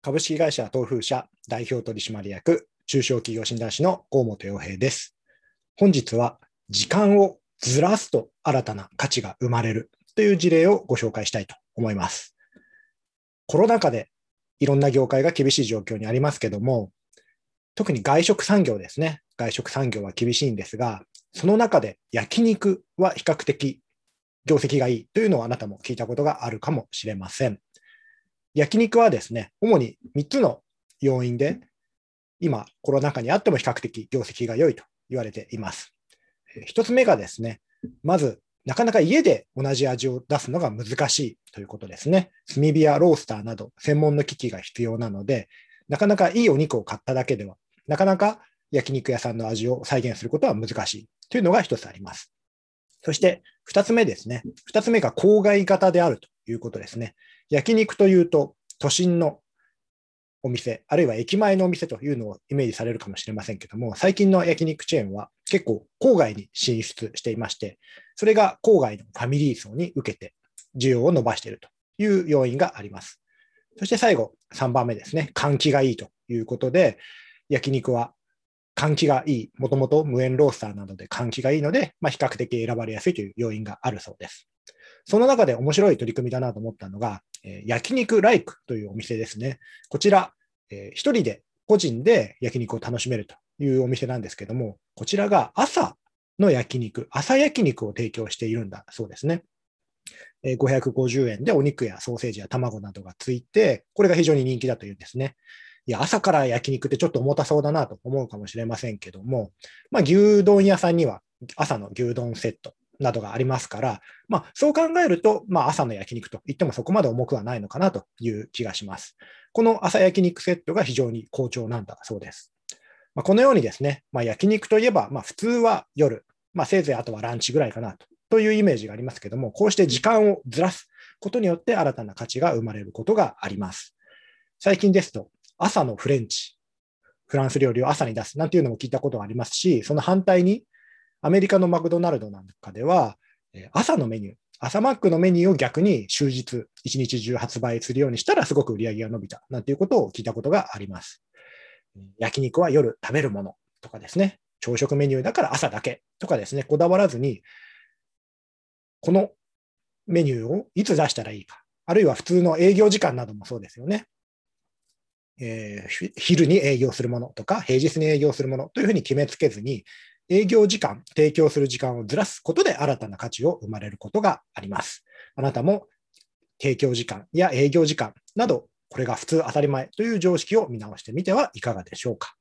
株式会社東風社代表取締役中小企業診断士の河本洋平です。本日は時間をずらすと新たな価値が生まれるという事例をご紹介したいと思います。コロナ禍でいろんな業界が厳しい状況にありますけども、特に外食産業ですね。外食産業は厳しいんですが、その中で焼肉は比較的業績がいいというのをあなたも聞いたことがあるかもしれません。焼肉はですね、主に3つの要因で、今、コロナ禍にあっても比較的業績が良いと言われています。1つ目がですね、まず、なかなか家で同じ味を出すのが難しいということですね。炭火やロースターなど専門の機器が必要なので、なかなかいいお肉を買っただけでは、なかなか焼肉屋さんの味を再現することは難しいというのが一つあります。そして二つ目ですね。二つ目が郊外型であるということですね。焼肉というと都心のお店、あるいは駅前のお店というのをイメージされるかもしれませんけども、最近の焼肉チェーンは結構郊外に進出していまして、それが郊外のファミリー層に受けて需要を伸ばしているという要因があります。そして最後、3番目ですね。換気がいいということで、焼肉は換気がいい、もともと無塩ロースターなどで換気がいいので、まあ、比較的選ばれやすいという要因があるそうです。その中で面白い取り組みだなと思ったのが、えー、焼肉ライクというお店ですね。こちら、えー、一人で個人で焼肉を楽しめるというお店なんですけども、こちらが朝の焼肉、朝焼肉を提供しているんだそうですね。え、550円でお肉やソーセージや卵などがついて、これが非常に人気だというんですね。いや、朝から焼肉ってちょっと重たそうだなと思うかもしれませんけども、まあ、牛丼屋さんには朝の牛丼セットなどがありますから、まあ、そう考えると、まあ、朝の焼肉と言ってもそこまで重くはないのかなという気がします。この朝焼肉セットが非常に好調なんだそうです。まあ、このようにですね、まあ、焼肉といえば、まあ、普通は夜、まあ、せいぜいあとはランチぐらいかなとというイメージがありますけども、こうして時間をずらすことによって新たな価値が生まれることがあります。最近ですと、朝のフレンチ、フランス料理を朝に出すなんていうのも聞いたことがありますし、その反対に、アメリカのマクドナルドなんかでは、朝のメニュー、朝マックのメニューを逆に終日、一日中発売するようにしたらすごく売り上げが伸びたなんていうことを聞いたことがあります。焼肉は夜食べるものとかですね、朝食メニューだから朝だけとかですね、こだわらずに、このメニューをいつ出したらいいか、あるいは普通の営業時間などもそうですよね。えー、昼に営業するものとか、平日に営業するものというふうに決めつけずに、営業時間、提供する時間をずらすことで新たな価値を生まれることがあります。あなたも提供時間や営業時間など、これが普通当たり前という常識を見直してみてはいかがでしょうか。